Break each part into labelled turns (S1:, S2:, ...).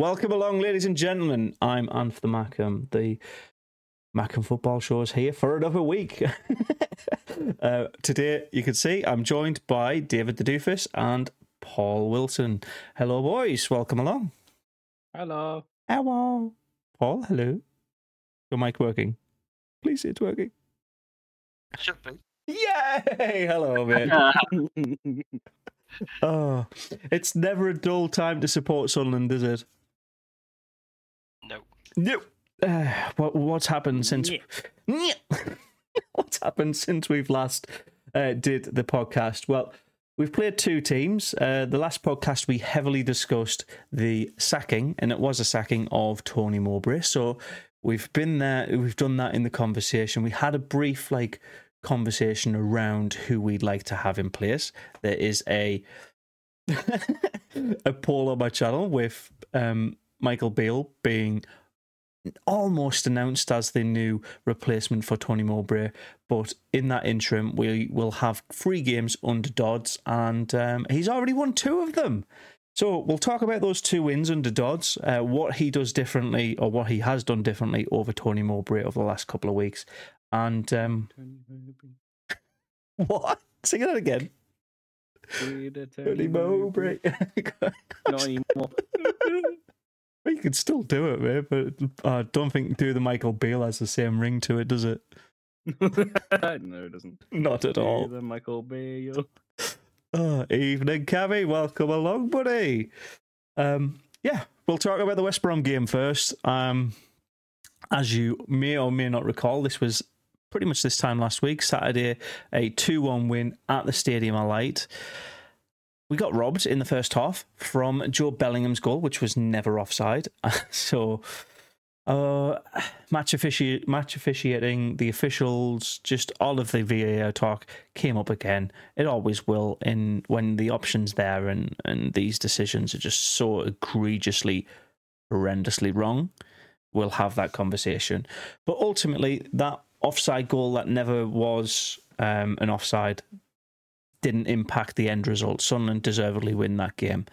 S1: Welcome along, ladies and gentlemen. I'm Anth the Macam. The Macam Football Show is here for another week. uh, today, you can see I'm joined by David the Doofus and Paul Wilson. Hello, boys. Welcome along.
S2: Hello.
S1: Hello. Paul, hello. Your mic working? Please say it's working.
S3: Should be.
S1: Yay! Hello, mate. oh, it's never a dull time to support Sunderland, is it? Uh, what what's happened since?
S2: Yeah.
S1: what's happened since we've last uh, did the podcast? Well, we've played two teams. Uh, the last podcast we heavily discussed the sacking, and it was a sacking of Tony Mowbray. So we've been there. We've done that in the conversation. We had a brief like conversation around who we'd like to have in place. There is a a poll on my channel with um, Michael Beale being almost announced as the new replacement for Tony Mowbray. But in that interim, we will have three games under Dodds, and um, he's already won two of them. So we'll talk about those two wins under Dodds, uh, what he does differently, or what he has done differently over Tony Mowbray over the last couple of weeks. And um, what? Sing it again. Tony Mowbray.
S2: Not anymore.
S1: You could still do it, mate, but I don't think do the Michael Beale has the same ring to it, does it?
S2: no, it doesn't.
S1: Not at all.
S2: The Michael Bale.
S1: Oh, evening, Cammy. Welcome along, buddy. Um, yeah, we'll talk about the West Brom game first. Um, as you may or may not recall, this was pretty much this time last week, Saturday, a 2 1 win at the Stadium of Light. We got robbed in the first half from Jobe Bellingham's goal, which was never offside. so, uh, match, offici- match officiating, the officials, just all of the VAR talk came up again. It always will in when the options there and, and these decisions are just so egregiously, horrendously wrong. We'll have that conversation. But ultimately, that offside goal that never was um, an offside didn't impact the end result. Sunderland deservedly win that game.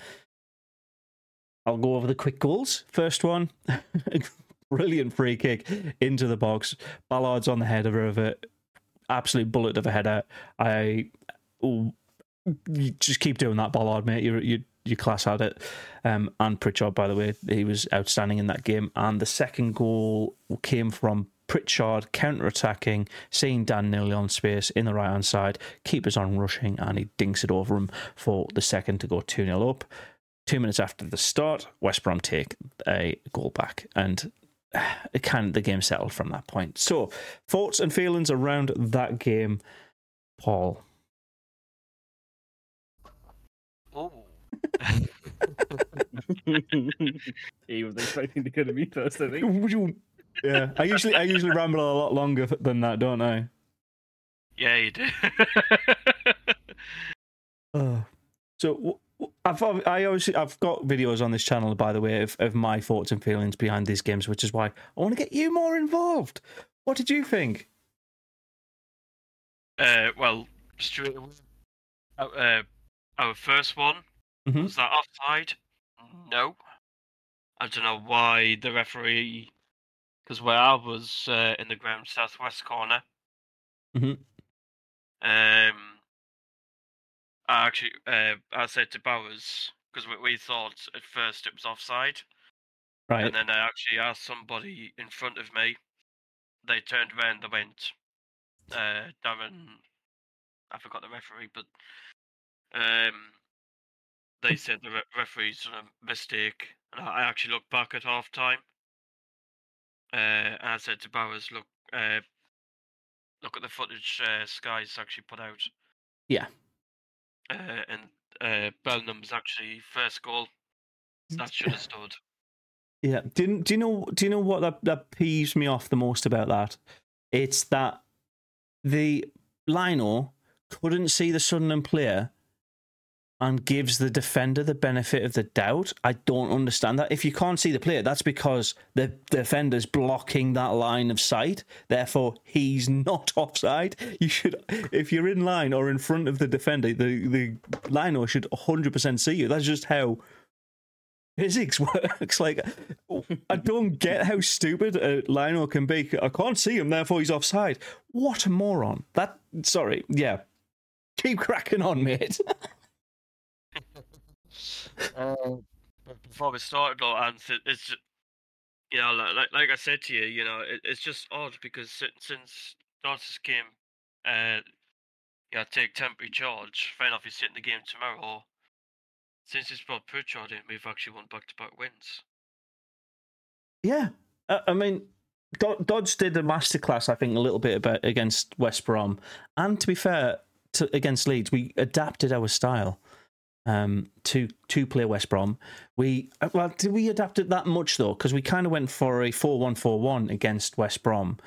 S1: I'll go over the quick goals. First one, brilliant free kick into the box. Ballard's on the header of it. Absolute bullet of a header. I just keep doing that, Ballard, mate. You you you class at it. Um, and Pritchard, by the way, he was outstanding in that game. And the second goal came from Pritchard counter attacking, seeing Dan Neil on space in the right hand side, keepers on rushing, and he dinks it over him for the second to go 2 0 up. Two minutes after the start, West Brom take a goal back, and it kind of the game settled from that point. So, thoughts and feelings around that game, Paul.
S3: Oh.
S2: he was expecting to go to me first, I think.
S1: Yeah, I usually I usually ramble a lot longer than that, don't I?
S3: Yeah, you do.
S1: Uh, so I've I obviously I've got videos on this channel, by the way, of, of my thoughts and feelings behind these games, which is why I want to get you more involved. What did you think?
S3: uh, well, straight away, uh, uh, our first one
S1: Mhm.
S3: was that offside? No. I don't know why the referee, because where I was uh, in the ground southwest corner.
S1: Mhm.
S3: Um, I actually, uh, I said to Bowers because we, we thought at first it was offside.
S1: Right.
S3: And then I actually asked somebody in front of me. They turned around. They went, uh, Darren. I forgot the referee, but um, they said the re- referee's done a mistake. And I I actually looked back at half time. Uh, and I said to Bowers, "Look, uh, look at the footage uh, Sky's actually put out."
S1: Yeah.
S3: Uh, and uh, Bellingham's actually first goal. That should have stood.
S1: Yeah. Do, you- do you know do you know what that, that peeves me off the most about that? It's that the Lino couldn't see the Sunderland player and gives the defender the benefit of the doubt. I don't understand that. If you can't see the player, that's because the defender's blocking that line of sight. Therefore, he's not offside. You should, if you're in line or in front of the defender, the the lino should 100% see you. That's just how physics works. Like, I don't get how stupid a Lino can be. I can't see him, therefore he's offside. What a moron! That sorry, yeah. Keep cracking on, mate.
S3: uh, before we started, though, and it's just, you know, like like I said to you, you know, it, it's just odd because since, since Dodgers came, uh, yeah, take temporary charge. Fair enough, he's sitting the game tomorrow. Since he's brought Pritchard in, we've actually won back-to-back wins.
S1: Yeah, I mean, Dodge did a masterclass, I think, a little bit about against West Brom, and to be fair, to, against Leeds, we adapted our style um, to to play West Brom. We uh, well, did we adapt it that much though? Because we kind of went for a four-one-four-one against West Brom,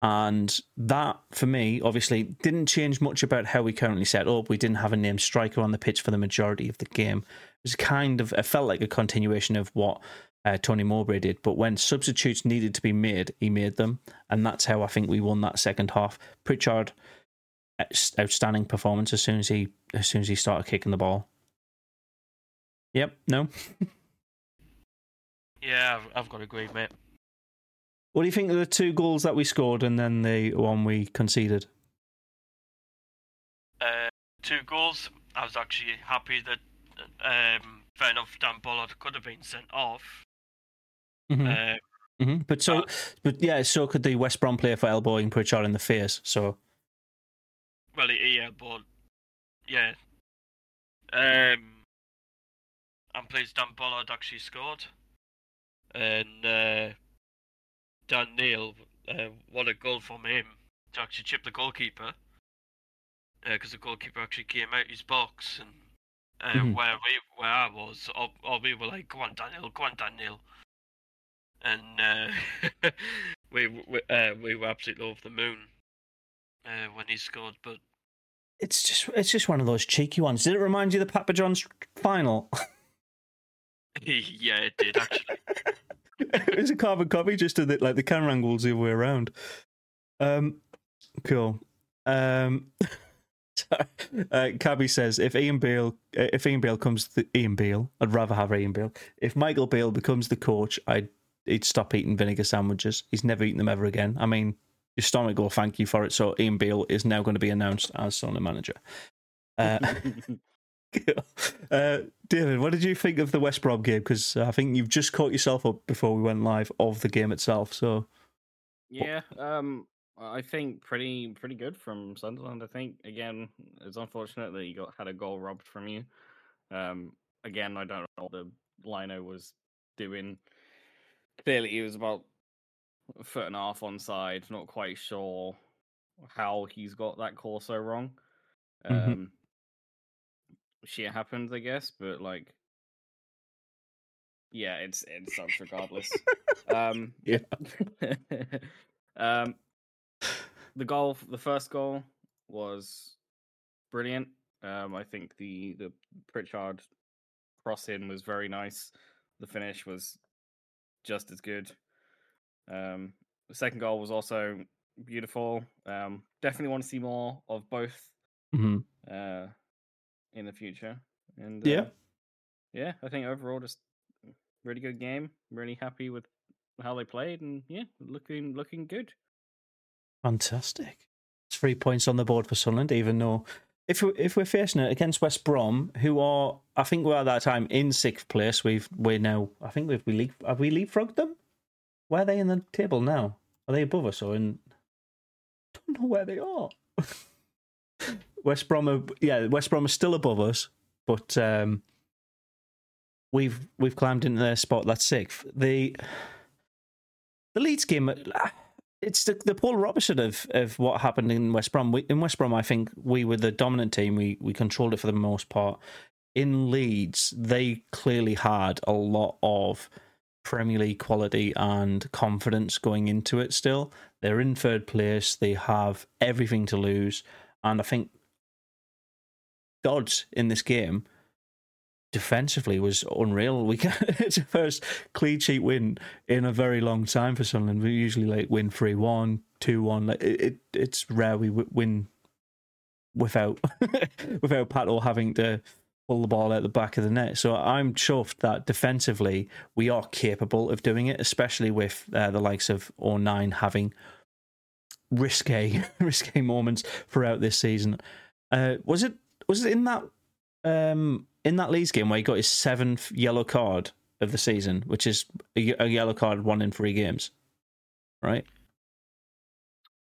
S1: and that, for me, obviously didn't change much about how we currently set up. We didn't have a named striker on the pitch for the majority of the game. It was kind of, it felt like a continuation of what uh, Tony Mowbray did. But when substitutes needed to be made, he made them. And that's how I think we won that second half. Pritchard, outstanding performance as soon as he as soon as he started kicking the ball. Yep, no.
S3: yeah, I've, I've got to agree, mate.
S1: What do you think of the two goals that we scored and then the one we conceded?
S3: Uh, two goals. I was actually happy that, um, fair enough, Dan Ballard could have been sent off.
S1: Mm-hmm. Uh, mm-hmm. But so, uh, but yeah, so could the West Brom player for elbowing Pritchard in the face. So,
S3: well, yeah, but Yeah. Um, I'm pleased Dan Ballard actually scored, and uh, Dan Neil, uh, what a goal from him to actually chip the goalkeeper. Because uh, the goalkeeper actually came out his box and uh, mm-hmm. where we where I was, all, all, we were like, "Go on, Daniel, go on, Daniel," and uh, we we, uh, we were absolutely over the moon uh, when he scored. But
S1: it's just it's just one of those cheeky ones. Did it remind you of the Papa John's final?
S3: yeah, it did actually.
S1: it was a carbon copy, just to like the camera angles the other way around. Um, cool. Um, uh, Cabby says if Ian Beale, uh, if Ian Beale comes, to Ian Beale, I'd rather have Ian Beale. If Michael Beale becomes the coach, I'd he'd stop eating vinegar sandwiches. He's never eaten them ever again. I mean, your stomach will thank you for it. So Ian Beale is now going to be announced as Sunderland manager. Uh, uh, David, what did you think of the West Brom game? Because I think you've just caught yourself up before we went live of the game itself. So,
S2: yeah, um, I think pretty pretty good from Sunderland. I think again, it's unfortunate that you got had a goal robbed from you. Um, again, I don't know what the Lino was doing. Clearly, he was about a foot and a half on side. Not quite sure how he's got that call so wrong. Mm-hmm. Shit happens, I guess, but like yeah, it's it sucks regardless. um
S1: yeah.
S2: um the goal the first goal was brilliant. Um I think the the Pritchard cross in was very nice. The finish was just as good. Um the second goal was also beautiful. Um definitely want to see more of both.
S1: Mm-hmm.
S2: Uh in the future. And
S1: yeah,
S2: uh, yeah, I think overall just really good game. Really happy with how they played, and yeah, looking looking good.
S1: Fantastic. Three points on the board for Sunderland, even though if we if we're facing it against West Brom, who are I think we're at that time in sixth place. We've we're now I think we've we leap, have we leapfrogged them. Where are they in the table now? Are they above us or in? I don't know where they are. West Brom, are, yeah, West Brom are still above us, but um, we've we've climbed into their spot. That's sixth. The the Leeds game, it's the, the polar opposite of, of what happened in West Brom. We, in West Brom, I think we were the dominant team. We we controlled it for the most part. In Leeds, they clearly had a lot of Premier League quality and confidence going into it. Still, they're in third place. They have everything to lose, and I think Dodds in this game defensively was unreal. We it's a first clean sheet win in a very long time for Sunderland. We usually like win 3 1, 2 1. Like, it, it, it's rare we win without without Pat or having to pull the ball out the back of the net. So I'm chuffed that defensively we are capable of doing it, especially with uh, the likes of O'Nien having risque risque moments throughout this season. Uh, was it was it in that um, in that Leeds game where he got his seventh yellow card of the season, which is a, a yellow card one in three games, right?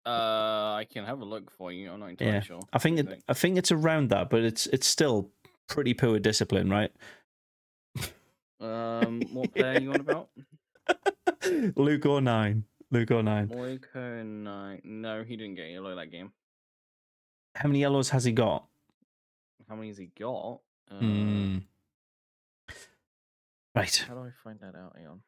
S2: Uh, I can have a look for you. I'm not entirely
S1: Yeah.
S2: sure.
S1: I think it, I think it's around that, but it's it's still pretty poor discipline, right?
S2: Um, what player are you on about?
S1: Luke O'Nien, Luke O'Nien.
S2: Moiko nine. No, he didn't get yellow that game.
S1: How many yellows has he got?
S2: How many has he got? Uh,
S1: Hmm. Right.
S2: How do I find that out? Hang on.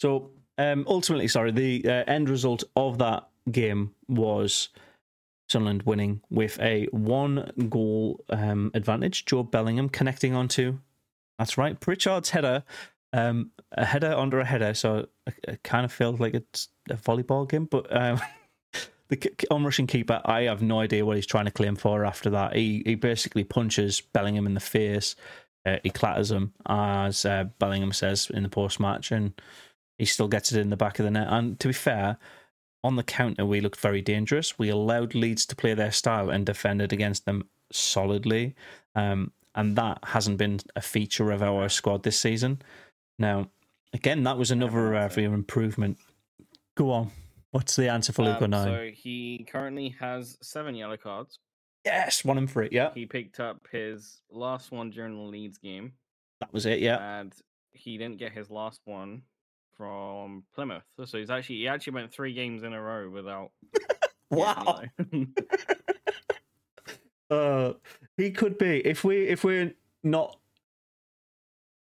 S1: So um, ultimately, sorry, the uh, end result of that game was Sunderland winning with a one goal um, advantage. Jobe Bellingham connecting onto, that's right, Pritchard's header, um, a header under a header. So it, it kind of feels like it's a volleyball game, but. The on-rushing keeper, I have no idea what he's trying to claim for after that. He he basically punches Bellingham in the face. Uh, he clatters him, as uh, Bellingham says in the post-match, and he still gets it in the back of the net. And to be fair, on the counter, we looked very dangerous. We allowed Leeds to play their style and defended against them solidly. Um, and that hasn't been a feature of our squad this season. Now, again, that was another
S2: it.
S1: your improvement. Go on. What's the answer for Luke
S2: Um,
S1: O'Nien?
S2: so he currently has seven yellow cards.
S1: Yes, one and three. Yeah,
S2: He picked up his last one during the Leeds game,
S1: that was it. Yeah.
S2: and he didn't get his last one from Plymouth. So he's actually he actually went three games in a row without.
S1: Wow. Uh, he could be if we if we're not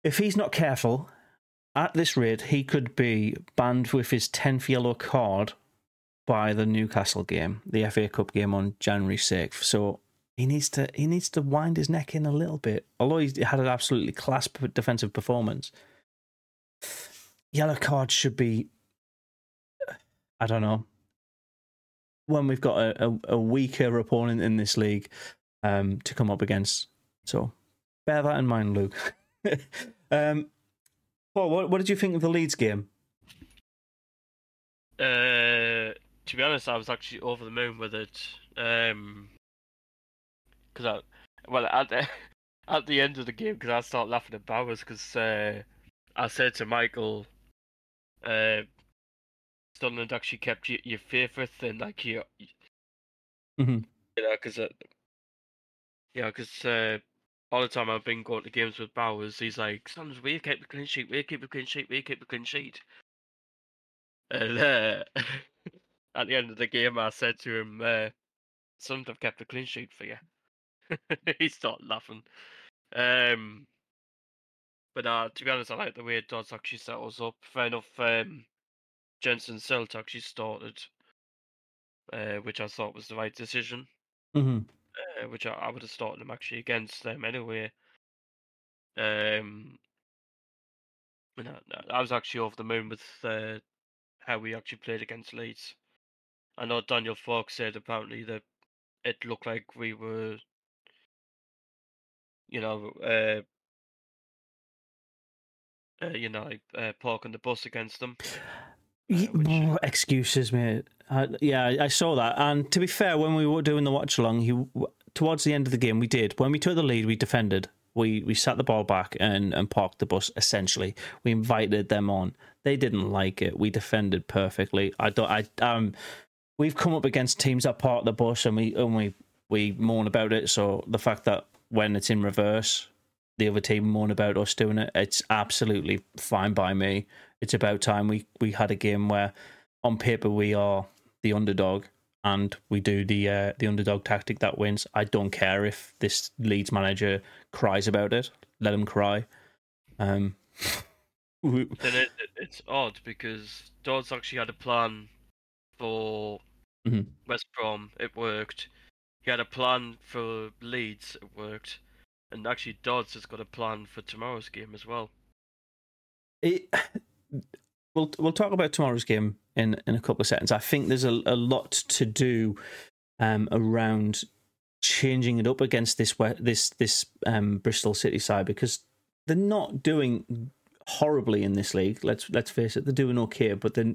S1: if he's not careful at this rate, he could be banned with his tenth yellow card by the Newcastle game, the FA Cup game on January sixth. So he needs to he needs to wind his neck in a little bit. Although he had an absolutely class defensive performance, yellow card should be. I don't know. When we've got a, a, a weaker opponent in this league um, to come up against, so bear that in mind, Luke. um, Paul, what, what did you think of the Leeds game?
S3: Uh, to be honest, I was actually over the moon with it. Um, because I, well, at the, at the end of the game, because I started laughing at Bowers, because uh, I said to Michael, uh, Sunderland actually kept you, your favourite, and like you,
S1: Mhm.
S3: you know, because uh, yeah, because uh, all the time I've been going to games with Bowers, he's like, "Sons, we keep the clean sheet, we keep the clean sheet, we keep the clean sheet." And uh, at the end of the game, I said to him, uh, "Some have kept a clean sheet for you." he started laughing. Um, but uh, to be honest, I like the way Dodds actually set us up. Fair enough. Um, Jenson Seelt actually started, uh, which I thought was the right decision.
S1: Mm-hmm.
S3: Uh, which I, I would have started him actually against them anyway. Um, and I, I was actually over the moon with uh, how we actually played against Leeds. I know Daniel Farke said apparently that it looked like we were, you know, uh, uh, you know, uh, parking the bus against them.
S1: Ye-
S3: which-
S1: oh, excuses, mate. Uh, yeah, I- I saw that. And to be fair, when we were doing the watch along, he towards the end of the game, we did. When we took the lead, we defended. We we sat the ball back and, and parked the bus. Essentially, we invited them on. They didn't like it. We defended perfectly. I don't. I um, we've come up against teams that park the bus and we and we we moan about it. So the fact that when it's in reverse, the other team moan about us doing it, it's absolutely fine by me. It's about time we we had a game where on paper we are the underdog and we do the uh, the underdog tactic that wins. I don't care if this Leeds manager cries about it. Let him cry. Um,
S3: Then it, it- it's odd because Dodds actually had a plan for
S1: Mhm.
S3: West Brom. It worked. He had a plan for Leeds. It worked. And actually, Dodds has got a plan for tomorrow's game as well.
S1: it, we'll we'll talk about tomorrow's game in in a couple of seconds. I think there's a, a lot to do um, around changing it up against this this this um, Bristol City side because they're not doing horribly in this league. Let's let's face it, they're doing okay, but they're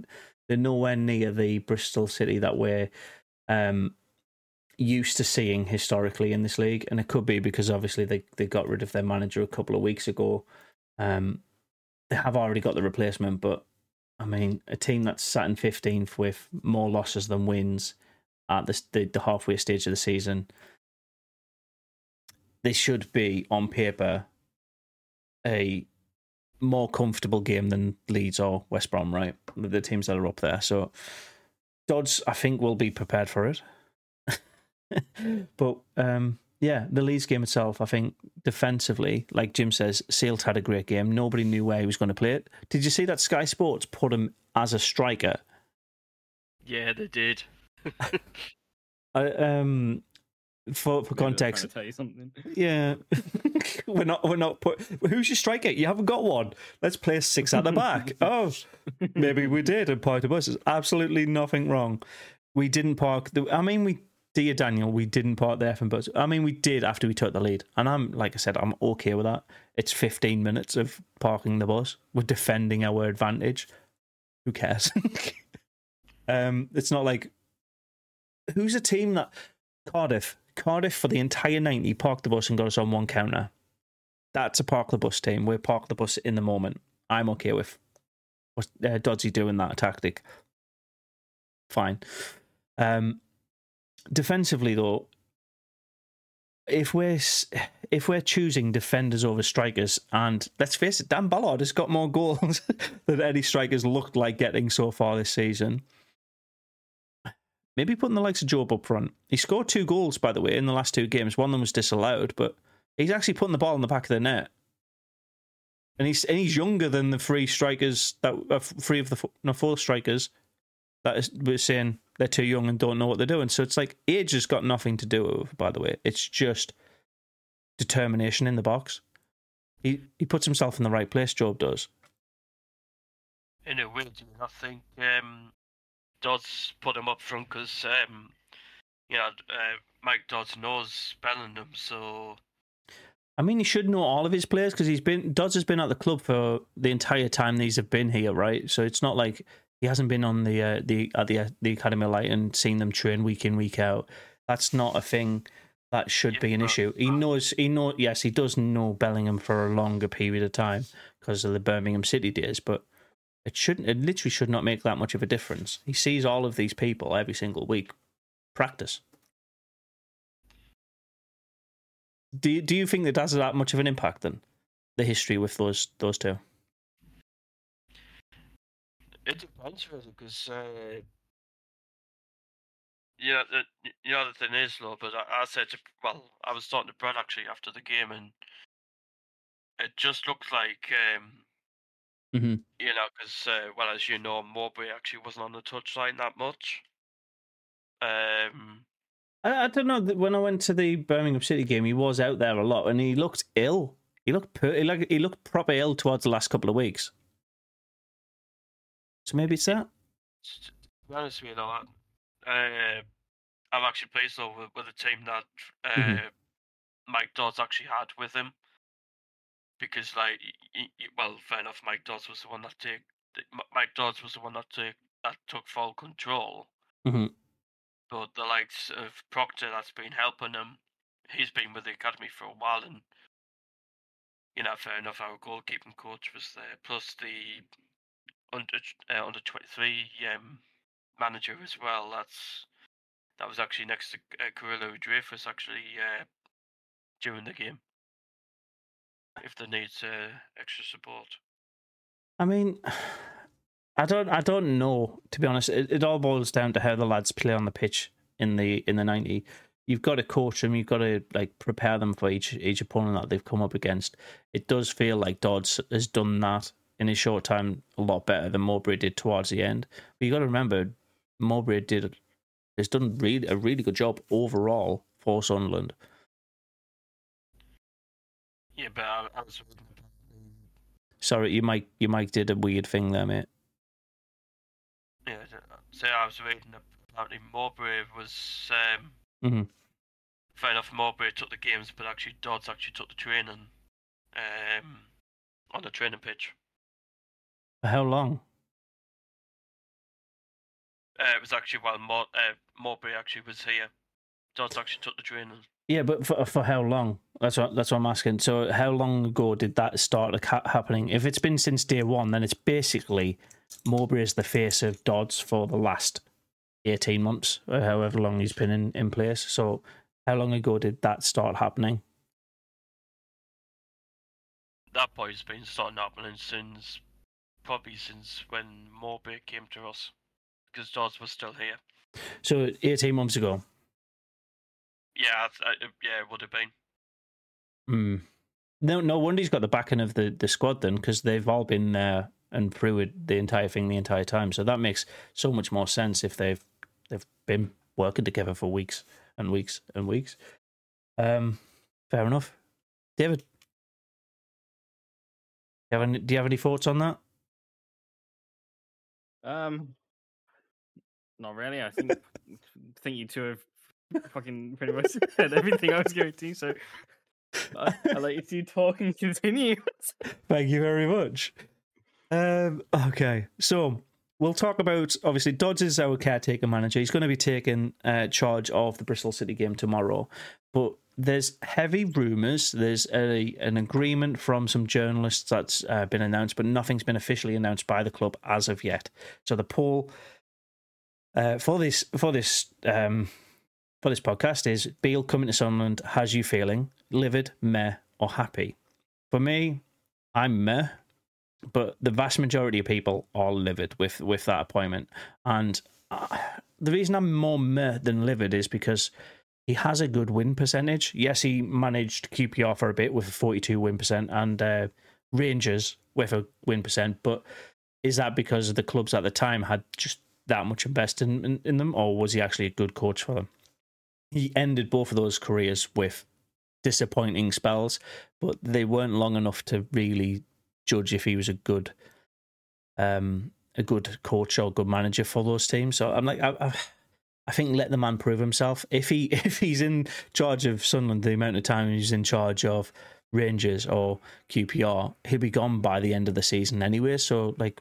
S1: they're nowhere near the Bristol City that we're um, used to seeing historically in this league. And it could be because obviously they they got rid of their manager a couple of weeks ago. Um, they have already got the replacement, but I mean, a team that's sat in fifteenth with more losses than wins at the, the the halfway stage of the season, this should be on paper a more comfortable game than Leeds or West Brom, right? The teams that are up there. So Dodds, I think, will be prepared for it. but um, yeah, the Leeds game itself, I think defensively, like Jim says, Seelt had a great game. Nobody knew where he was going to play it. Did you see that Sky Sports put him as a striker?
S3: Yeah, they did.
S1: I, um, for for
S2: Maybe they're
S1: context,
S2: tell you something.
S1: Yeah, we're not. We're not. Put, who's your striker? You haven't got one. Let's play six at the back. oh, maybe we did and parked the buses. Absolutely nothing wrong. We didn't park the. I mean, we. Dear Daniel, we didn't park the effing bus. I mean, we did after we took the lead, and I'm like I said, I'm okay with that. It's 15 minutes of parking the bus. We're defending our advantage. Who cares? um, it's not like who's a team that Cardiff. Cardiff for the entire 90 parked the bus and got us on one counter. That's a park the bus team. We're park the bus in the moment. I'm okay with uh, Dodsey doing that tactic. Fine. Um, defensively though, if we're if we're choosing defenders over strikers, and let's face it, Dan Ballard has got more goals than any strikers looked like getting so far this season. Maybe putting the likes of Jobe up front. He scored two goals, by the way, in the last two games. One of them was disallowed, but he's actually putting the ball in the back of the net. And he's and he's younger than the three strikers that uh, three of the no four strikers that is we're saying they're too young and don't know what they're doing. So it's like age has got nothing to do with. it, By the way, it's just determination in the box. He he puts himself in the right place. Jobe does.
S3: In a way, I think um, Dodds put him up front because um, you know uh, Mike Dodds knows Bellingham, so
S1: I mean, he should know all of his players because he's been Dodds has been at the club for the entire time these have been here, right? So it's not like he hasn't been on the uh, the at the uh, the academy light and seen them train week in week out. That's not a thing that should be an issue. He knows he know yes, he does know Bellingham for a longer period of time because of the Birmingham City days, but it shouldn't. It literally should not make that much of a difference. He sees all of these people every single week. Practice. Do you, do you think that has that much of an impact then? The history with those those two.
S3: It depends really because uh, you know the you know the thing is though. But I, I said to well, I was talking to Brad actually after the game, and it just looked like um,
S1: Mm-hmm.
S3: you know because uh, well as you know Mowbray actually wasn't on the touchline that much. Um,
S1: I, I don't know. When I went to the Birmingham City game, he was out there a lot, and he looked ill. He looked per- he looked he looked proper ill towards the last couple of weeks. So maybe it's that.
S3: to be honest with you, though, uh, I've actually played though with, with a team that uh,
S1: Mhm.
S3: Mike Dodds actually had with him. Because, like, y- y- well, fair enough. Mike Dodds was the one that M- Mike Dodds was the one that took that took full control.
S1: Mhm.
S3: But the likes of Proctor, that's been helping him. He's been with the academy for a while, and you know, fair enough. Our goalkeeping coach was there, plus the under uh, under twenty three um, manager as well. That's that was actually next to uh, Kyril Louis-Dreyfus actually uh, during the game. If they need uh, extra support,
S1: I mean, I don't I don't know to be honest. It, it all boils down to how the lads play on the pitch in the in the ninety. You've got to coach them. You've got to like prepare them for each each opponent that they've come up against. It does feel like Dodds has done that in his short time a lot better than Mowbray did towards the end. But you got to remember, Mowbray did has done really a really good job overall for Sunderland.
S3: yeah. But I, I was reading about the-
S1: Sorry, you might you might did a weird thing there, mate.
S3: yeah. Say I was reading apparently. Mowbray was um,
S1: Mhm.
S3: fair enough, Mowbray took the games, but actually Dodds actually took the training um, on the training pitch.
S1: For how long?
S3: Uh, it was actually while Mo- uh, Mowbray actually was here. Dodds actually took the training.
S1: Yeah, but for for how long? That's what that's what I'm asking. So, how long ago did that start like, ha- happening? If it's been since day one, then it's basically Mowbray is the face of Dodds for the last eighteen months, or however long he's been in, in place. So, how long ago did that start happening?
S3: That boy's been starting happening since probably since when Mowbray came to us, because Dodds was still here.
S1: So, eighteen months ago.
S3: Yeah, I yeah, it would have been.
S1: Hmm. No, no wonder he's got the backing of the, the squad then, because they've all been there and through it the entire thing the entire time. So that makes so much more sense if they've they've been working together for weeks and weeks and weeks. Um, fair enough. David, do you have any, do you have any thoughts on that?
S2: Um, not really. I think think you two have fucking pretty much said everything I was going to. So I, I let you two talk and continue.
S1: Thank you very much. Um, okay, so we'll talk about obviously Dodds is our caretaker manager. He's going to be taking uh, charge of the Bristol City game tomorrow, but there's heavy rumours. There's a an agreement from some journalists that's uh, been announced, but nothing's been officially announced by the club as of yet. So the poll uh, for this for this um, for this podcast is Beale coming to Sunderland has you feeling livid, meh, or happy? For me, I'm meh, but the vast majority of people are livid with with that appointment. And uh, the reason I'm more meh than livid is because he has a good win percentage. Yes, he managed QPR for a bit with a 42 win percent and uh, Rangers with a win percent, but is that because the clubs at the time had just that much invested in, in, in them, or was he actually a good coach for them? He ended both of those careers with disappointing spells, but they weren't long enough to really judge if he was a good, um, a good coach or good manager for those teams. So I'm like, I, I, I think let the man prove himself. If he if he's in charge of Sunderland, the amount of time he's in charge of Rangers or QPR, he'll be gone by the end of the season anyway. So like.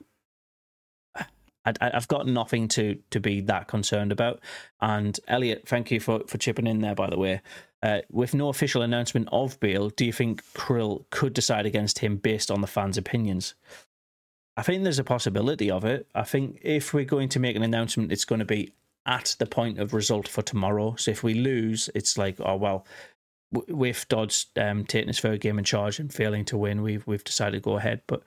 S1: I, I've got nothing to, to be that concerned about. And Elliot, thank you for, for chipping in there, by the way. Uh, with no official announcement of Beale, do you think Kyril could decide against him based on the fans' opinions? I think there's a possibility of it. I think if we're going to make an announcement, it's going to be at the point of result for tomorrow. So if we lose, it's like, oh well, with Dodds um, taking his third game in charge and failing to win, we've we've decided to go ahead. But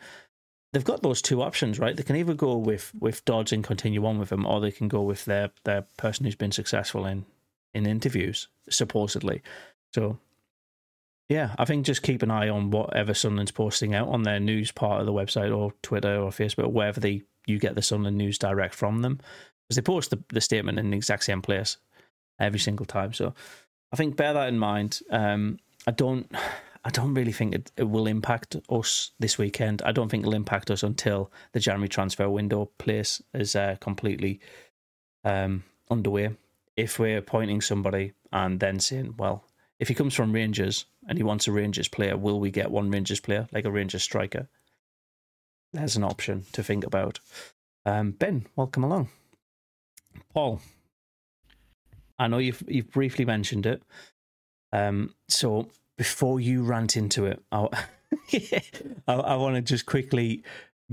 S1: they've got those two options, right? They can either go with with Dodds and continue on with him, or they can go with their their person who's been successful in in interviews, supposedly. So yeah, I think just keep an eye on whatever Sunderland's posting out on their news part of the website or Twitter or Facebook, wherever they you get the Sunderland news direct from them. Because they post the, the statement in the exact same place every single time. So I think bear that in mind. Um, I don't I don't really think it, it will impact us this weekend. I don't think it'll impact us until the January transfer window place is uh, completely um, underway. If we're appointing somebody and then saying, well, if he comes from Rangers and he wants a Rangers player, will we get one Rangers player, like a Rangers striker? There's an option to think about. Um, ben, welcome along. Paul, I know you've you've briefly mentioned it. Um, so before you rant into it, I, I, I want to just quickly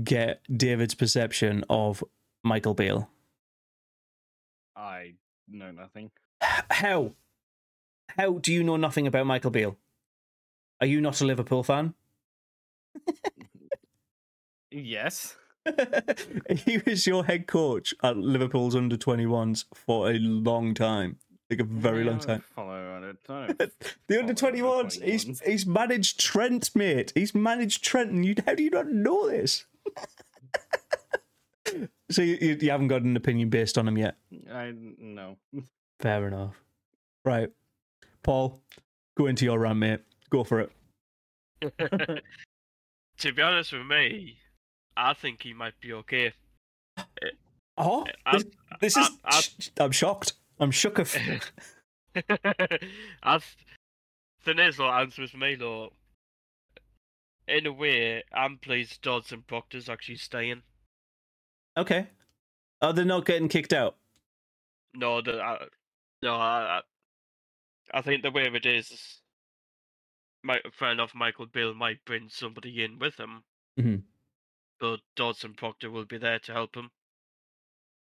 S1: get David's perception of Michael Beale.
S2: I know nothing.
S1: How? How do you know nothing about Michael Beale? Are you not a Liverpool fan?
S2: Yes.
S1: He was your head coach at Liverpool's under 21s for a long time. Like a very long time.
S2: Follow. I don't
S1: The under 21s. he's, he's managed Trent, mate. He's managed Trent, and you, how do you not know this? so you, you, you haven't got an opinion based on him yet?
S2: I no.
S1: Fair enough. Right. Paul, go into your run, mate. Go for it.
S3: to be honest with me, I think he might be okay.
S1: Oh,
S3: I-
S1: this, this is.
S3: I- I-
S1: I'm shocked. I'm shook of.
S3: That's the what answer for me, though. In a way, I'm pleased Dodds and Proctor's actually staying.
S1: Okay. Oh, they're not getting kicked out.
S3: No, the, uh, no, I, I think the way it is, my friend of Michael Bill might bring somebody in with him,
S1: mm-hmm.
S3: But Dodds and Proctor will be there to help him.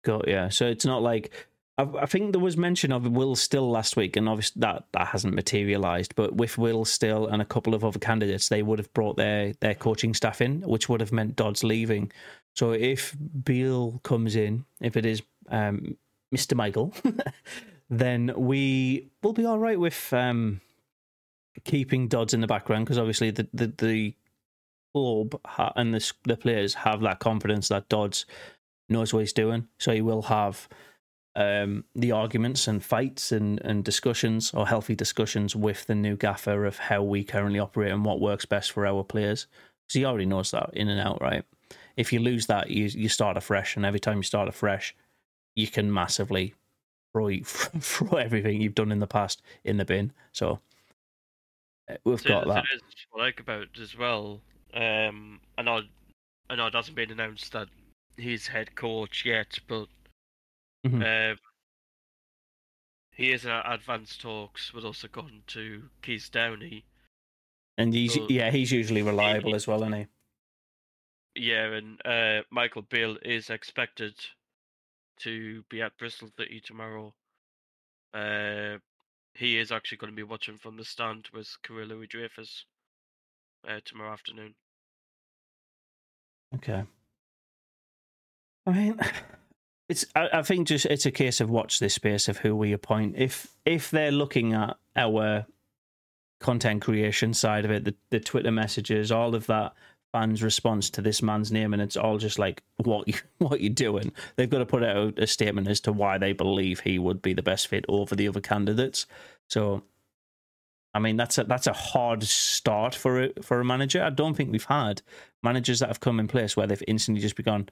S1: Got yeah. So it's not like I, I think there was mention of Will Still last week, and obviously that that hasn't materialised. But with Will Still and a couple of other candidates, they would have brought their their coaching staff in, which would have meant Dodds leaving. So if Beale comes in, if it is um, Mr. Michael, then we will be all right with um, keeping Dodds in the background because obviously the the, the club and the the players have that confidence that Dodds knows what he's doing. So he will have um, the arguments and fights and, and discussions or healthy discussions with the new gaffer of how we currently operate and what works best for our players. Because he already knows that in and out, right? If you lose that, you you start afresh, and every time you start afresh, you can massively throw throw everything you've done in the past in the bin. So uh, we've
S3: so,
S1: got that.
S3: what I like about as well. Um, I know, I know it hasn't been announced that he's head coach yet, but mm-hmm. um, he is at advanced talks with us gone to Keith Downie.
S1: And he's so, yeah, he's usually reliable he, as well, isn't he?
S3: Yeah, and uh, Michael Beale is expected to be at Bristol City tomorrow. Uh, he is actually going to be watching from the stand with Kyril Louis-Dreyfus uh, tomorrow afternoon.
S1: Okay. I mean, it's. I, I, think just it's a case of watch this space of who we appoint. If if they're looking at our content creation side of it, the the Twitter messages, all of that fans' response to this man's name, and it's all just like, "What you what you doing?" They've got to put out a statement as to why they believe he would be the best fit over the other candidates. So, I mean, that's a that's a hard start for a for a manager. I don't think we've had managers that have come in place where they've instantly just begun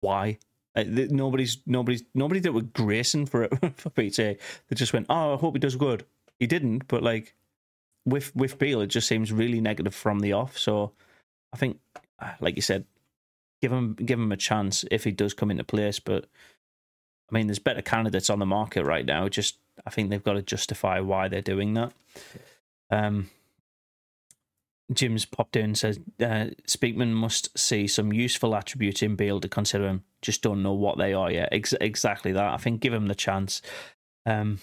S1: why. Uh, like, nobody's nobody's nobody it with Grayson for for Pete's sake. They just went, oh, I hope he does good. He didn't, but like with with Beale, it just seems really negative from the off. So I think, uh, like you said, give him give him a chance if he does come into place. But I mean, there's better candidates on the market right now. Just I think they've got to justify why they're doing that. Um, Jim's popped in and says uh, Speakman must see some useful attributes in Beale to consider him. Just don't know what they are yet. Ex- exactly that. I think give him the chance. Um,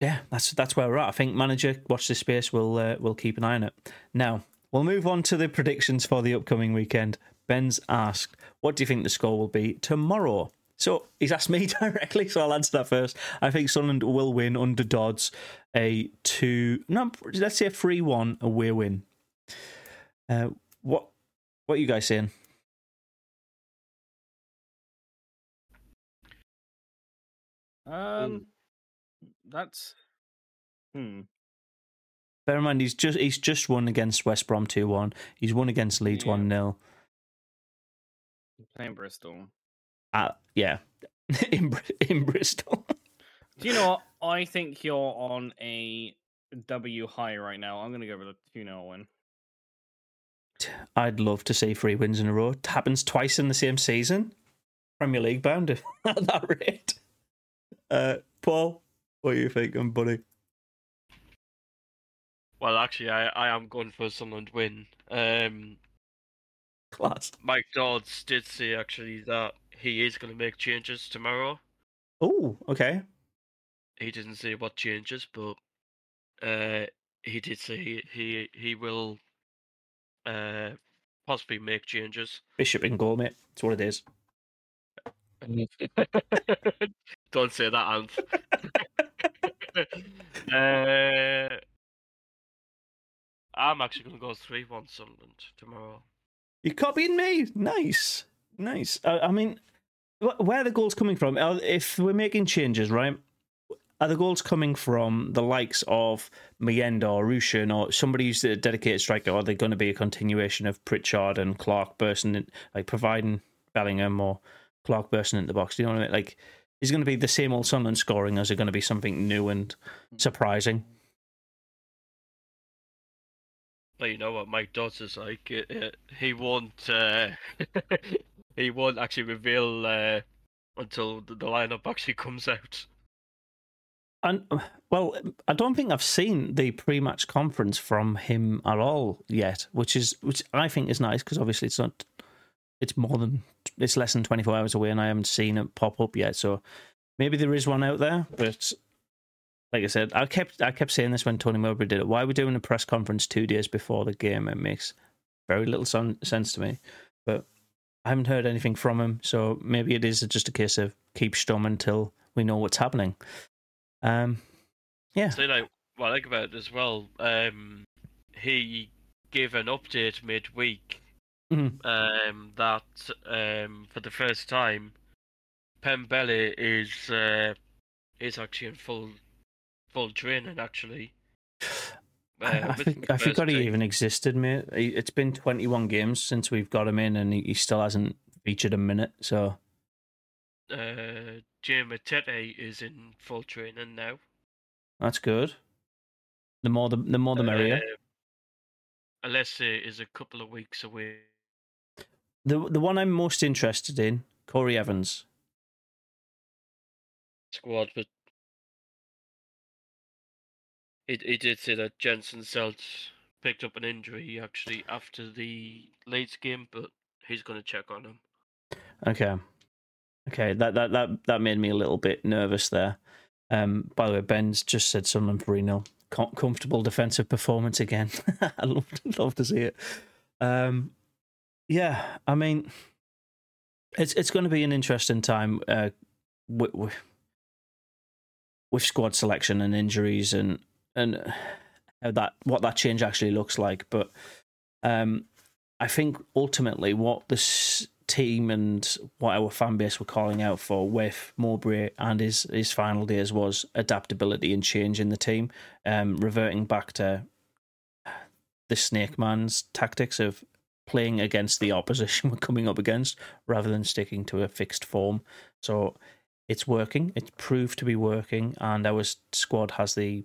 S1: yeah, that's that's where we're at. I think manager, watch this space. We'll uh, we'll keep an eye on it. Now we'll move on to the predictions for the upcoming weekend. Ben's asked, "What do you think the score will be tomorrow?" So he's asked me directly, so I'll answer that first. I think Sunderland will win under Dodds a two, no, let's say a three one away win. Uh, what what are you guys saying?
S2: Um, that's hmm.
S1: Bear in mind, he's just he's just won against West Brom two one. He's won against Leeds one yeah. 0
S2: Playing Bristol.
S1: Uh, yeah, in in Bristol.
S2: Do you know what? I think you're on a W high right now. I'm going to go with a 2 0 win.
S1: I'd love to see three wins in a row. It happens twice in the same season. Premier League bound at that rate. Uh, Paul, what are you thinking, buddy?
S3: Well, actually, I, I am going for a Sunderland win. Um,
S1: Class.
S3: Mike Dodds did say actually that he is going to make changes tomorrow.
S1: Oh, okay.
S3: He didn't say what changes, but uh, he did say he he, he will uh, possibly make changes.
S1: Bishop in goal, mate. That's what it is.
S3: Don't say that, Ant. uh, I'm actually going to go 3 1 Sunderland tomorrow.
S1: You're copying me. Nice. Nice. I, I mean, where are the goals coming from? If we're making changes, right? Are the goals coming from the likes of Mayenda or Rusyn or somebody who's a dedicated striker? Or are they going to be a continuation of Pritchard and Clarke bursting, in, like providing Bellingham or Clarke bursting into the box? Do you know what I mean? Like, is it going to be the same old Sunderland scoring, or is it going to be something new and hmm. surprising?
S3: Well, you know what Mike Dodds is like. Uh, uh, he won't. Uh, he won't actually reveal uh, until the, the lineup actually comes out.
S1: And well, I don't think I've seen the pre-match conference from him at all yet, which is which I think is nice because obviously it's not. It's more than it's less than twenty four hours away, and I haven't seen it pop up yet. So maybe there is one out there, but like I said, I kept I kept saying this when Tony Mowbray did it. Why are we doing a press conference two days before the game? It makes very little son- sense to me. But I haven't heard anything from him, so maybe it is just a case of keep stum until we know what's happening. Um, yeah.
S3: So, like, what I like about it as well, um, he gave an update midweek
S1: Mhm.
S3: um, that um, for the first time, Pembele is uh, is actually in full full training. Actually,
S1: I,
S3: Uh,
S1: I,
S3: with
S1: think, I forgot he even existed, mate. It's been 21 games since we've got him in, and he, he still hasn't featured a minute. So
S3: uh, Jim Matete is in full training now.
S1: that's good. The more the the more the merrier.
S3: Uh, Alese is a couple of weeks away.
S1: The the one I'm most interested in, Corry Evans.
S3: Squad, but he he did say that Jenson Seelt picked up an injury actually after the Leeds game, but he's going to check on him.
S1: Okay, okay. That that that that made me a little bit nervous there. Um, by the way, Ben's just said something for Reno. Com- comfortable defensive performance again. I love love to see it. Um, yeah, I mean, it's it's going to be an interesting time uh, with, with with squad selection and injuries and and how that what that change actually looks like. But um, I think ultimately what this team and what our fan base were calling out for with Mowbray and his his final days was adaptability and change in the team, um, reverting back to the snake man's tactics of playing against the opposition we're coming up against rather than sticking to a fixed form. So it's working. It's proved to be working, and our squad has the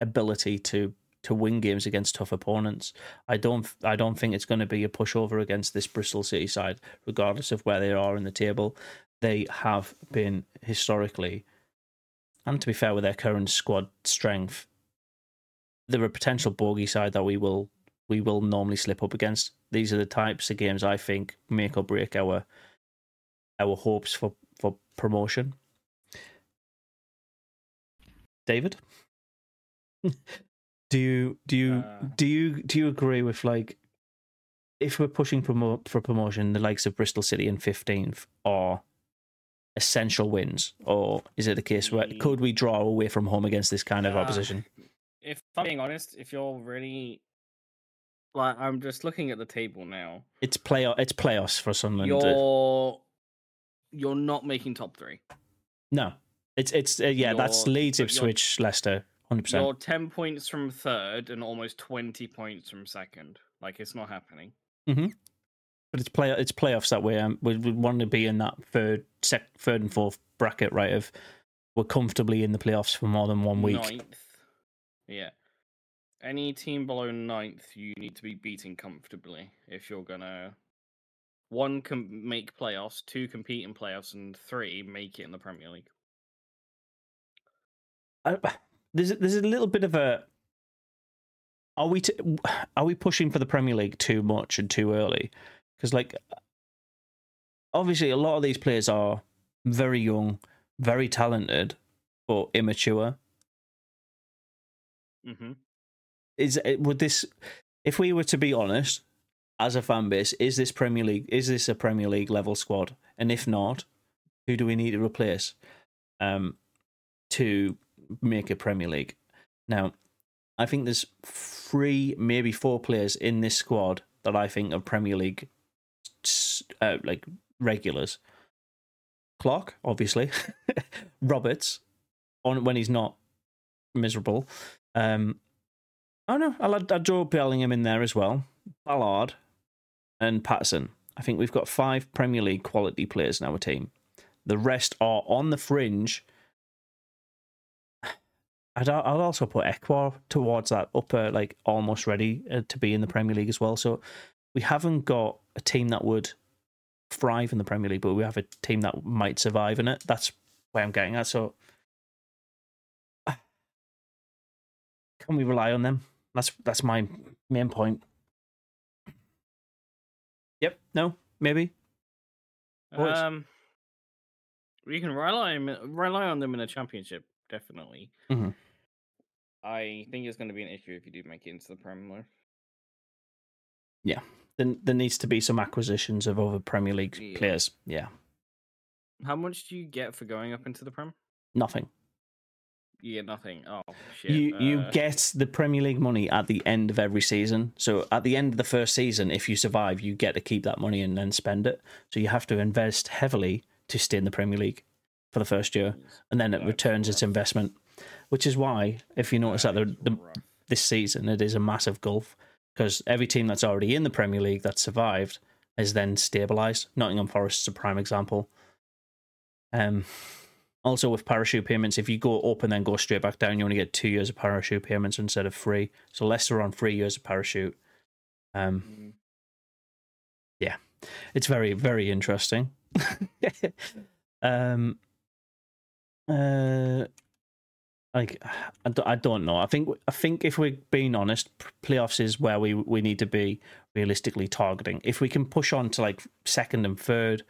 S1: ability to to win games against tough opponents. I don't I don't think it's going to be a pushover against this Bristol City side, regardless of where they are in the table. They have been historically, and to be fair with their current squad strength, they're a potential bogey side that we will we will normally slip up against. These are the types of games I think make or break our our hopes for, for promotion. David? do you do you
S2: Uh.
S1: do you do you agree with like if we're pushing promo- for promotion, the likes of Bristol City in fifteenth are essential wins, or is it a case where could we draw away from home against this kind of
S2: Uh,
S1: opposition?
S2: If I'm being honest, if you're really like, I'm just looking at the table now.
S1: It's play it's playoffs for Sunderland. uh,
S2: You're you're not making top three.
S1: No, it's it's uh, yeah. That's
S2: You're-
S1: Leeds, Ipswich, Leicester, hundred
S2: You're ten points from third and almost twenty points from second. Like it's not happening.
S1: But it's play it's playoffs that way. Um, we we want to be in that third, sec, third and fourth bracket, right? Of we're comfortably in the playoffs for more than one week.
S2: Ninth. Yeah. Any team below ninth, you need to be beating comfortably if you're gonna one can make playoffs, two compete in playoffs, and three make it in the Premier League.
S1: I, there's there's a little bit of a. Are we t- are we pushing for the Premier League too much and too early? Because like, obviously, a lot of these players are very young, very talented, but immature.
S2: Mm-hmm.
S1: Is would this, if we were to be honest, as a fan base, is this Premier League? Is this a Premier League level squad? And if not, who do we need to replace um, to make a Premier League? Now, I think there's three, maybe four players in this squad that I think are Premier League uh, like regulars. Clarke, obviously, Roberts, on when he's not miserable. Um, oh know. I'll add, add Jobe Bellingham in there as well. Ballard and Patterson. I think we've got five Premier League quality players in our team The rest are on the fringe. I'd, I'd also put Ecuador towards that upper, like almost ready uh, to be in the Premier League as well. So we haven't got a team that would thrive in the Premier League, but we have a team that might survive in it. That's where I'm getting at. So can we rely on them? That's that's my main point. Yep. No. Maybe. Boys.
S2: Um, you can rely on rely on them in a championship, definitely.
S1: Mhm.
S2: I think it's going to be an issue if you do make it into the Premier. League.
S1: Yeah, then there needs to be some acquisitions of other Premier League
S2: Yeah.
S1: players. Yeah.
S2: How much do you get for going up into the Prem?
S1: Nothing.
S2: You get nothing. Oh shit!
S1: You you
S2: uh,
S1: get the Premier League money at the end of every season. So at the end of the first season, if you survive, you get to keep that money and then spend it. So you have to invest heavily to stay in the Premier League for the first year, and then it returns its investment. Which is why, if you notice that the, the this season, it is a massive gulf because every team that's already in the Premier League that survived is then stabilised. Nottingham Forest is a prime example. Um, also with parachute payments, if you go up and then go straight back down, you only get two years of parachute payments instead of three. So Leicester on three years of parachute. Um,
S2: Mm.
S1: it's very very interesting. um, uh, like I don't, I don't know. I think I think if we're being honest, playoffs is where we we need to be realistically targeting. If we can push on to like second and third,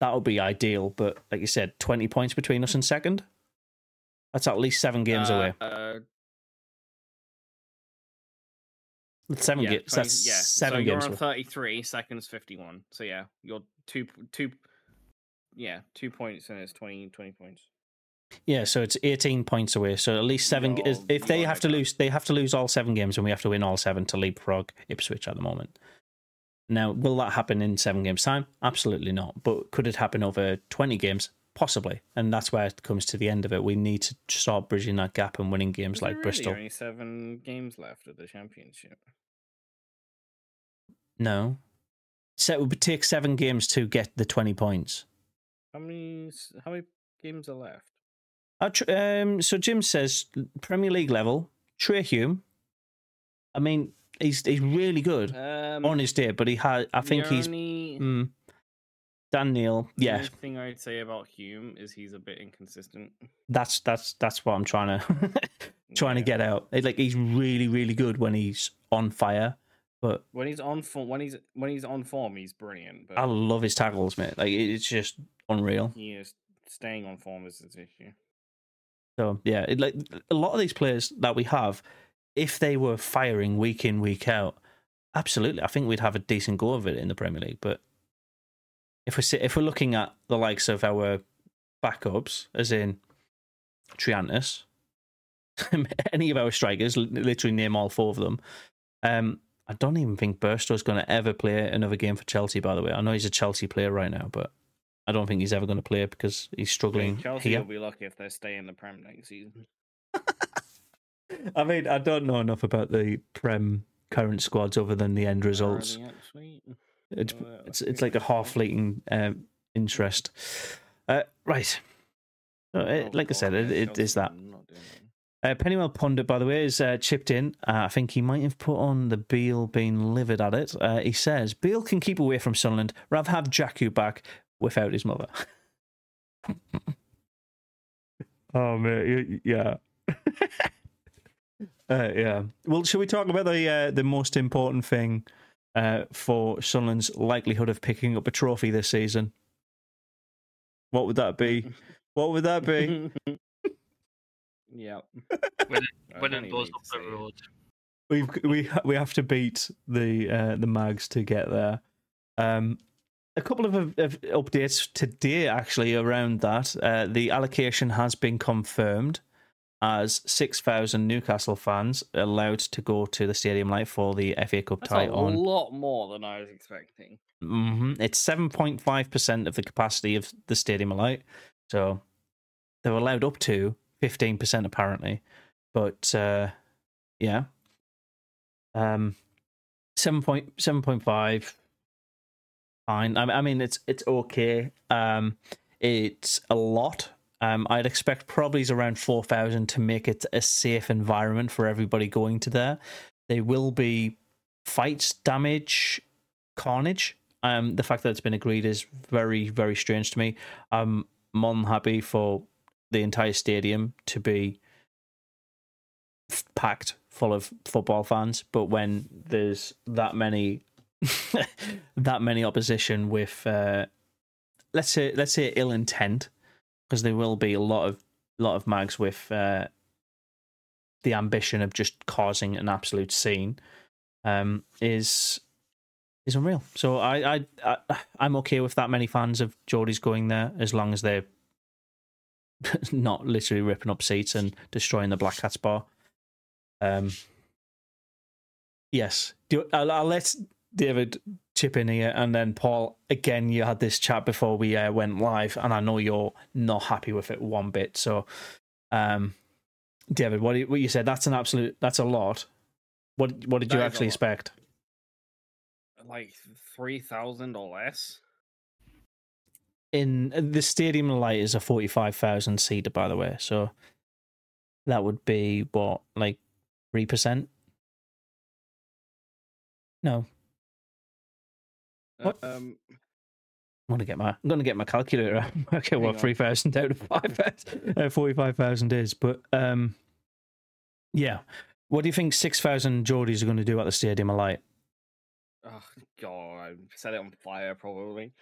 S1: that would be ideal. But like you said, twenty points between us and second. That's at least seven games
S2: Uh,
S1: away.
S2: Uh,
S1: seven
S2: yeah,
S1: games.
S2: 20
S1: That's
S2: yeah.
S1: seven
S2: so you're
S1: games.
S2: on
S1: away.
S2: 33 seconds 51 so yeah you're two two yeah two points and it's 20 20 points
S1: Yeah, so it's 18 points away. So at least seven. If they have to lose, they have to lose all seven games, and we have to win all seven to leapfrog Ipswich at the moment. Now, will that happen in seven games' time? Absolutely not. But could it happen over 20 games? Possibly. And that's where it comes to the end of it. We need to start bridging that gap and winning games
S2: Is there
S1: like
S2: really
S1: Bristol.
S2: only seven games left of the championship
S1: No. So it would take seven games to get the 20 points.
S2: how many how many games are left
S1: Um, so Jim says Premier League level, Trai Hume. I mean, he's he's really good
S2: um
S1: on his day, but he had. I think he's
S2: only,
S1: Mm. Dan Neil,
S2: the
S1: yeah,
S2: only thing i'd say about hume is he's a bit inconsistent
S1: that's that's that's what I'm trying to trying to get out. Like he's really really good when he's on fire, but
S2: when he's on form when he's when he's on form he's brilliant but
S1: I love his tackles, mate. Like it's just unreal.
S2: he is staying on form is his issue
S1: So yeah, it, like a lot of these players that we have, if they were firing week in week out, absolutely, I think we'd have a decent go of it in the Premier League. But if we're if we're looking at the likes of our backups, as in Triantis, any of our strikers, literally name all four of them. Um, I don't even think Burstow's going to ever play another game for Chelsea. By the way, I know he's a Chelsea player right now, but I don't think he's ever going to play because he's struggling
S2: chelsea
S1: here.
S2: will be lucky if they stay in the prem next season
S1: I mean, I don't know enough about the Prem current squads other than the end results. It's
S2: Uh,
S1: it's, it's like a half fleeting um, interest. Uh, right. So, uh,
S2: Oh,
S1: like I said, it,
S2: yeah,
S1: it
S2: Chelsea
S1: is that.
S2: are not doing it.
S1: Uh, Pennywell Pundit, by the way, is uh, chipped in. Uh, I think he might have put on the Beale being livid at it. Uh, he says Beale can keep away from Sunderland, rather have Jaku back without his mother. oh man, yeah. uh, yeah. Well, shall we talk about the uh, the most important thing uh, for Sunderland's likelihood of picking up a trophy this season? What would that be? What would that be?
S2: yeah.
S3: Winning-
S2: I don't
S3: Winning
S2: even
S3: those up the road.
S1: We've we we have to beat the uh, the Mags to get there. Um, a couple of, of, updates today, actually, around that. Uh, the allocation has been confirmed as 6,000 Newcastle fans allowed to go to the Stadium Light for the FA Cup tie on.
S2: a lot more than I was expecting.
S1: Mm-hmm. It's 7.5% of the capacity of the Stadium Light. So they're allowed up to 15%, apparently. But uh, yeah. Um, 7.7.5 Fine. I, I mean, it's it's okay. Um, it's a lot. Um, I'd expect probably around 4,000 to make it a safe environment for everybody going to there. There will be fights, damage, carnage. Um, the fact that it's been agreed is very, very strange to me. I'm more than happy for the entire stadium to be packed full of football fans, but when there's that many, that many opposition with, uh, let's say, let's say ill intent, because there will be a lot of lot of mags with uh, the ambition of just causing an absolute scene, um, is is unreal. So I, I, I I'm okay with that many fans of Geordie's going there as long as they're not literally ripping up seats and destroying the Black Cats bar. Um, yes, Do, I'll, I'll let David chip in here, and then Paul. Again, you had this chat before we uh, went live, and I know you're not happy with it one bit. So, um, David, what you, what you said? That's an absolute. That's a lot. What what did you
S2: That a
S1: actually expect?
S2: Like three thousand or less.
S1: in the stadium light is a 45,000 seater by the way so that would be what like 3% no What?
S2: Um,
S1: i'm going to get my i'm to get my calculator out okay what 3000 out of 5000 uh, 45,000 is but um yeah what do you think 6,000 Geordies are going to do at the stadium of light
S2: oh god, I set it on fire probably.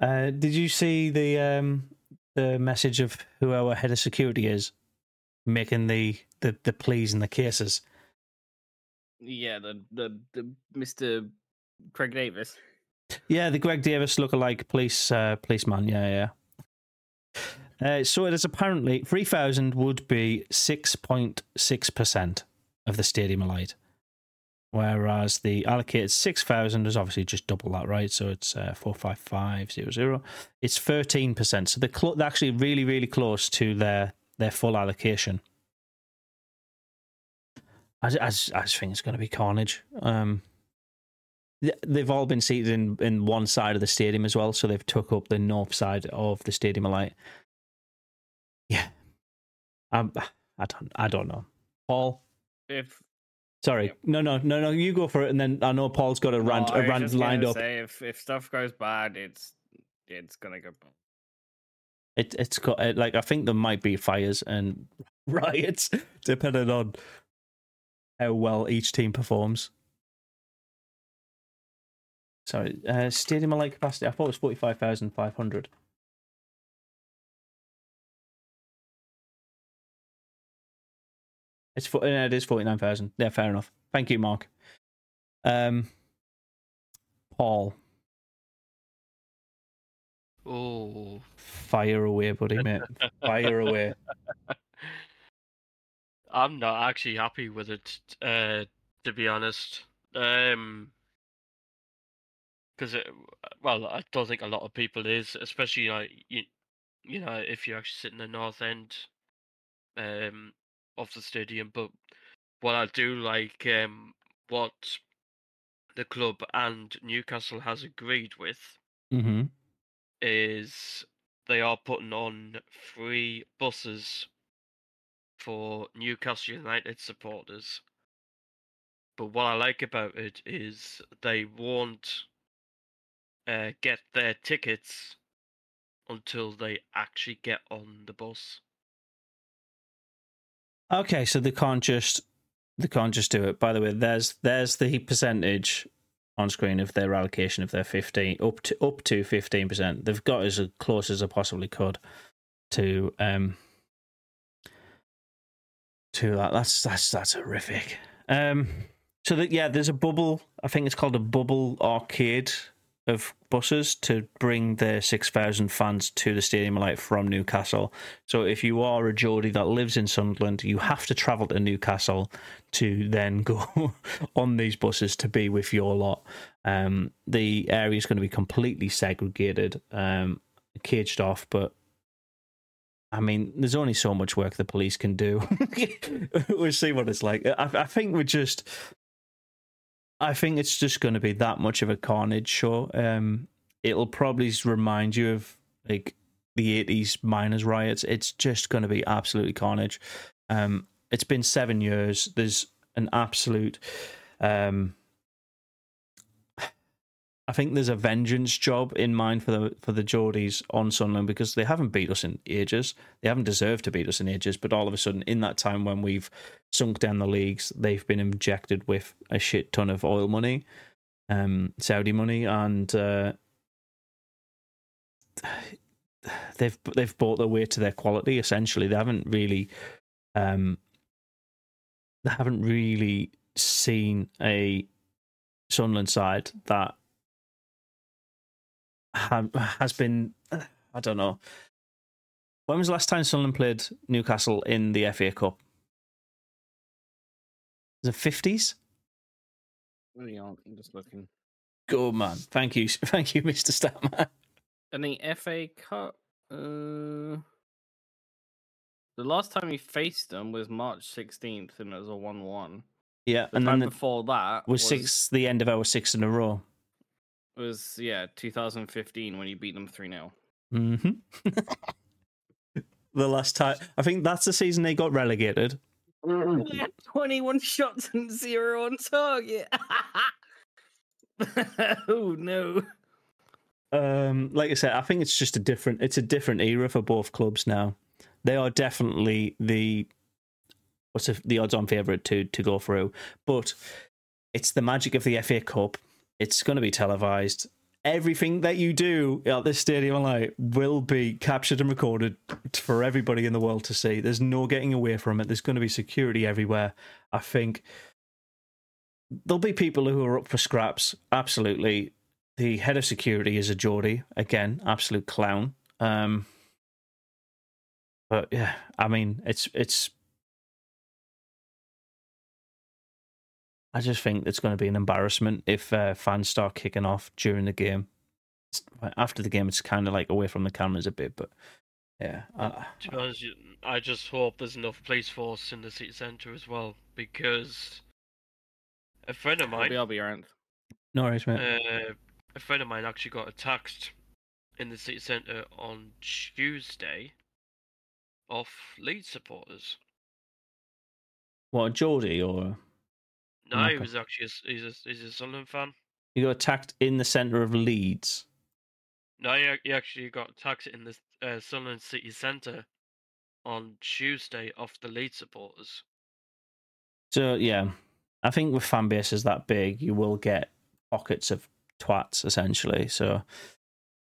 S1: uh did you see the um the message of who our head of security is making the the, the pleas and the cases
S2: Yeah, the the the Mr. Craig Davis.
S1: Yeah, the Greg Davis lookalike police uh, policeman. Yeah, yeah. Uh, so it is apparently three thousand would be six point six percent of the stadium light, whereas the allocated six thousand is obviously just double that, right? So it's uh, four five five zero zero. It's thirteen percent. So they're, clo- they're actually really really close to their their full allocation. I, I, I just think it's going to be carnage. Um, they've all been seated in, in one side of the stadium as well, so they've took up the north side of the stadium light. Yeah, um, I don't, I don't know. Paul,
S2: If
S1: sorry,
S2: Yep.
S1: no, no, no, no. You go for it, and then I know Paul's got a rant,
S2: No,
S1: a rant lined up.
S2: Say, if if stuff goes bad, it's it's gonna go bad.
S1: It, it's got uh, like I think there might be fires and riots depending on how well each team performs. Sorry, uh, stadium light capacity. I thought it was forty five thousand five hundred. It's fo- yeah, it is forty nine thousand. Yeah, fair enough. Thank you, Mark. Um, Paul,
S3: Oh,
S1: fire away, buddy, mate. Fire away.
S3: I'm not actually happy with it, uh, to be honest. Um, because well, I don't think a lot of people is, especially like you, you know, if you actually sit in the north end, um, of the stadium. But what I do like, um, what the club and Newcastle has agreed with
S1: Mm-hmm.
S3: is they are putting on free buses for Newcastle United supporters. But what I like about it is they won't uh, get their tickets until they actually get on the bus.
S1: Okay, so they can't just they can't just do it. By the way, there's there's the percentage on screen of their allocation of their fifteen up to up to fifteen percent. They've got as close as they possibly could to um to that. That's that's that's horrific. Um, so that yeah, there's a bubble. I think it's called a bubble arcade of buses to bring the six thousand fans to the stadium light from Newcastle. So if you are a Geordie that lives in Sunderland, you have to travel to Newcastle to then go on these buses to be with your lot. Um, the area is going to be completely segregated, um, caged off, but I mean, there's only so much work the police can do. we'll see what it's like. I, I think we're just. I think it's just going to be that much of a carnage show. Um, it'll probably remind you of like the 80s miners riots. It's just going to be absolutely carnage. Um, it's been seven years. There's an absolute. Um, I think there's a vengeance job in mind for the for the Geordies on Sunderland because they haven't beat us in ages. They haven't deserved to beat us in ages, but all of a sudden, in that time when we've sunk down the leagues, they've been injected with a shit ton of oil money, um, Saudi money, and uh, they've they've bought their way to their quality. Essentially, they haven't really, um, they haven't really seen a Sunderland side that ha- has been. I don't know. When was the last time Sunderland played Newcastle in the FA Cup? The fifties.
S2: Hang on, I'm just looking.
S1: Good man. Thank you, thank you, Mister Statman.
S2: In the FA Cup, uh, the last time we faced them was March 16th, and it was a 1 1.
S1: Yeah,
S2: The
S1: and
S2: time
S1: then the,
S2: before that
S1: was six the end of our six in a row.
S2: Was yeah 2015 when you beat them 3 0.
S1: hmm the last time, I think that's the season they got relegated.
S2: 21 shots and zero on target. oh no.
S1: Um, like I said, I think it's just a different. It's a different era for both clubs now. They are definitely the what's the, the odds-on favorite to to go through, but it's the magic of the FA Cup. It's going to be televised. Everything that you do at this stadium light will be captured and recorded for everybody in the world to see. There's no getting away from it. There's going to be security everywhere. I think there'll be people who are up for scraps. Absolutely, the head of security is a Geordie again, absolute clown. Um, but yeah, I mean, it's it's. I just think it's going to be an embarrassment if uh, fans start kicking off during the game. After the game, it's kind of like away from the cameras a bit, but yeah, I,
S3: To be honest, I just hope there's enough police force in the city centre as well because a friend of mine,
S2: be, I'll be around.
S1: no worries, mate.
S3: uh, a friend of mine actually got attacked in the city centre on Tuesday off Leeds supporters.
S1: what a Geordie or
S3: No, he was actually a, he's a he's a Sunderland fan.
S1: He got attacked in the centre of Leeds.
S3: No, he, he actually got attacked in the uh, Sunderland city centre on Tuesday off the Leeds supporters.
S1: So yeah, I think with fan bases that big, you will get pockets of twats essentially. So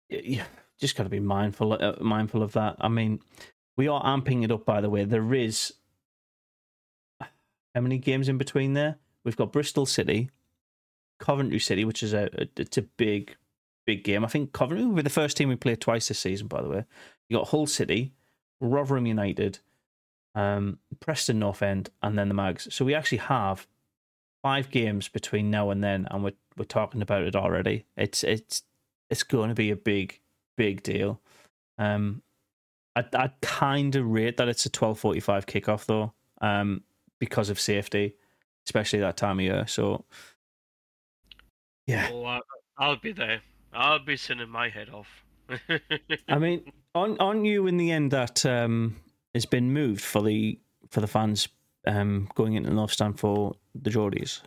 S1: yeah, just got to be mindful uh, mindful of that. I mean, we are amping it up. By the way, there is how many games in between there? We've got Bristol City, Coventry City, which is a, a it's a big big game. I think Coventry will be the first team we played twice this season. By the way, you got Hull City, Rotherham United, um, Preston North End, and then the Mags. So we actually have five games between now and then, and we're we're talking about it already. It's it's it's going to be a big big deal. Um, I I kind of rate that it's a twelve forty five kickoff though, um, because of safety, especially that time of year. So yeah,
S3: Oh, I, I'll be there. I'll be sending my head off.
S1: I mean, on on you in the end that um has been moved for the for the fans um going into the North Stand for the Geordies.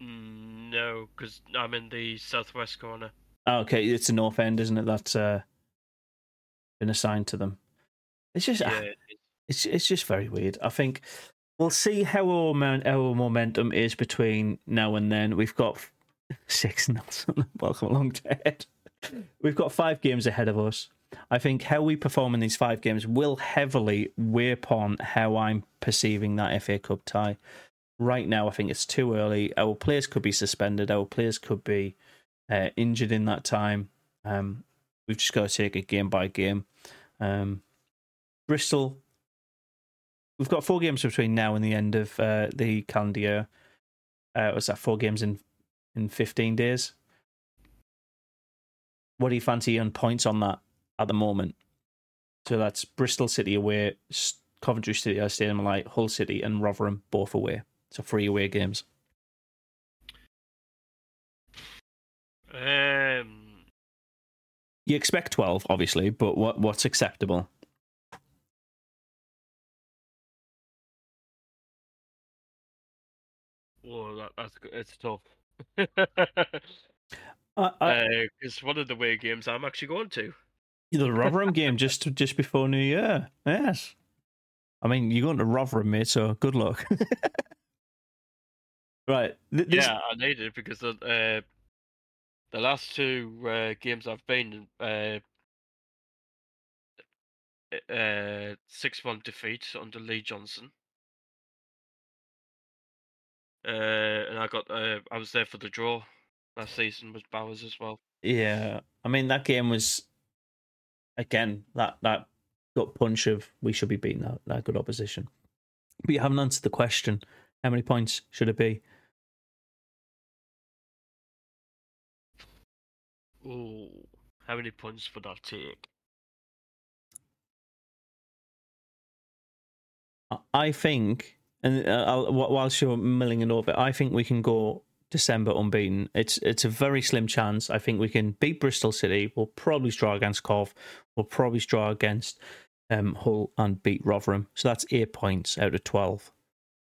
S3: Mm, no, because I'm in the southwest corner.
S1: Oh, okay, it's the North End, isn't it? That's uh, been assigned to them. It's just
S3: Yeah,
S1: it's it's just very weird. I think we'll see how our, our momentum is between now and then. We've got six Nelson. Welcome along, Ted. We've got five games ahead of us. I think how we perform in these five games will heavily weigh upon how I'm perceiving that FA Cup tie. Right now, I think it's too early. Our players could be suspended. Our players could be uh, injured in that time. Um, we've just got to take it game by game. Um, Bristol, we've got four games between now and the end of uh, the calendar year. Uh, was that four games in in fifteen days? What do you fancy on points on that at the moment? So that's Bristol City away, Coventry City, I uh, Stadium Light, Hull City, and Rotherham both away. So three away games.
S3: Um,
S1: You expect 12, obviously, but what what's acceptable?
S3: That's it's tough. Because one of the away games I'm actually going to.
S1: the Rotherham game just just before New Year. Yes. I mean, you're going to Rotherham, mate, so good luck. right. th- this-
S3: Yeah, I need it because the uh, the last two uh, games I've been in, uh, uh, six one defeat under Lee Johnson. Uh, and I got uh, I was there for the draw last season with Bowers as well.
S1: Yeah, I mean that game was again that that gut punch of we should be beating that, that good opposition. But you haven't answered the question. How many points should it be?
S3: Ooh, how many points would I take?
S1: I- I think, and uh, whilst you're milling it over, I think we can go December unbeaten. It's it's a very slim chance. I think we can beat Bristol City. We'll probably draw against Cov. We'll probably draw against um, Hull and beat Rotherham. So that's eight points out of twelve.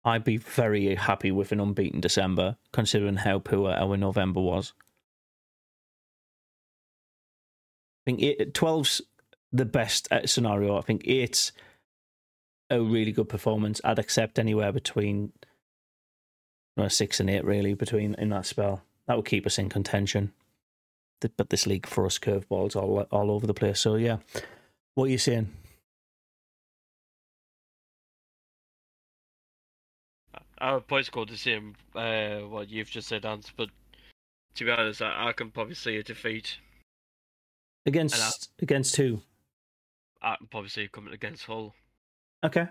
S1: I'd be very happy with an unbeaten December, considering how poor our November was. I think eight, 12's the best uh, scenario. I think eight's a really good performance. I'd accept anywhere between well, six and eight, really, between in that spell. That would keep us in contention. But this league for us curveballs all all over the place. So yeah, what are you saying?
S3: I would probably score the same uh, what you've just said, Ant, but to be honest, I, I can probably see a defeat.
S1: Against against who?
S3: I can probably see it coming against Hull.
S1: Okay,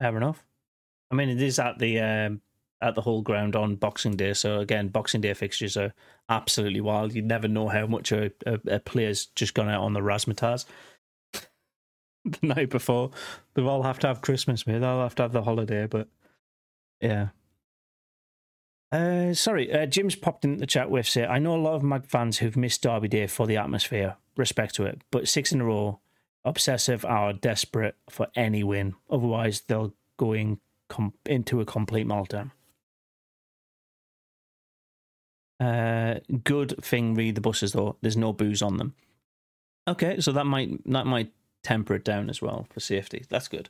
S1: fair enough. I mean, it is at the um, at the Hull ground on Boxing Day. So again, Boxing Day fixtures are absolutely wild. You never know how much a, a, a player's just gone out on the razzmatazz the night before. They'll all have to have Christmas, mate. They'll have to have the holiday, but yeah. Uh, sorry, uh, Jim's popped in the chat with say, I know a lot of Mag fans who've missed Derby Day for the atmosphere. Respect to it, but six in a row, obsessive are desperate for any win. Otherwise, they'll go in com- into a complete meltdown. Uh, good thing, read the buses though. There's no booze on them. Okay, so that might that might temper it down as well for safety. That's good.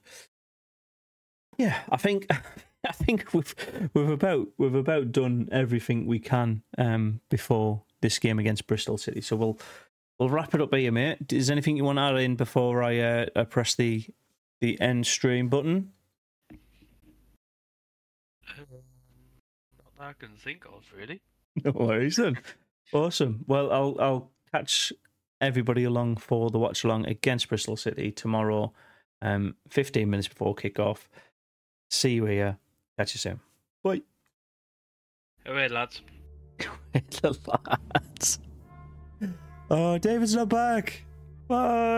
S1: Yeah, I think I think we've we've about we've about done everything we can um, before this game against Bristol City. So we'll we'll wrap it up here, mate. Is there anything you want to add in before I, uh, I press the the end stream button?
S3: Um, not that I can think of, really.
S1: No worries then. Awesome. Well, I'll I'll catch everybody along for the watch along against Bristol City tomorrow, um, fifteen minutes before kick off. See you here. Catch you soon. Bye.
S3: Alright, lads.
S1: the lads. Oh, David's not back. Bye.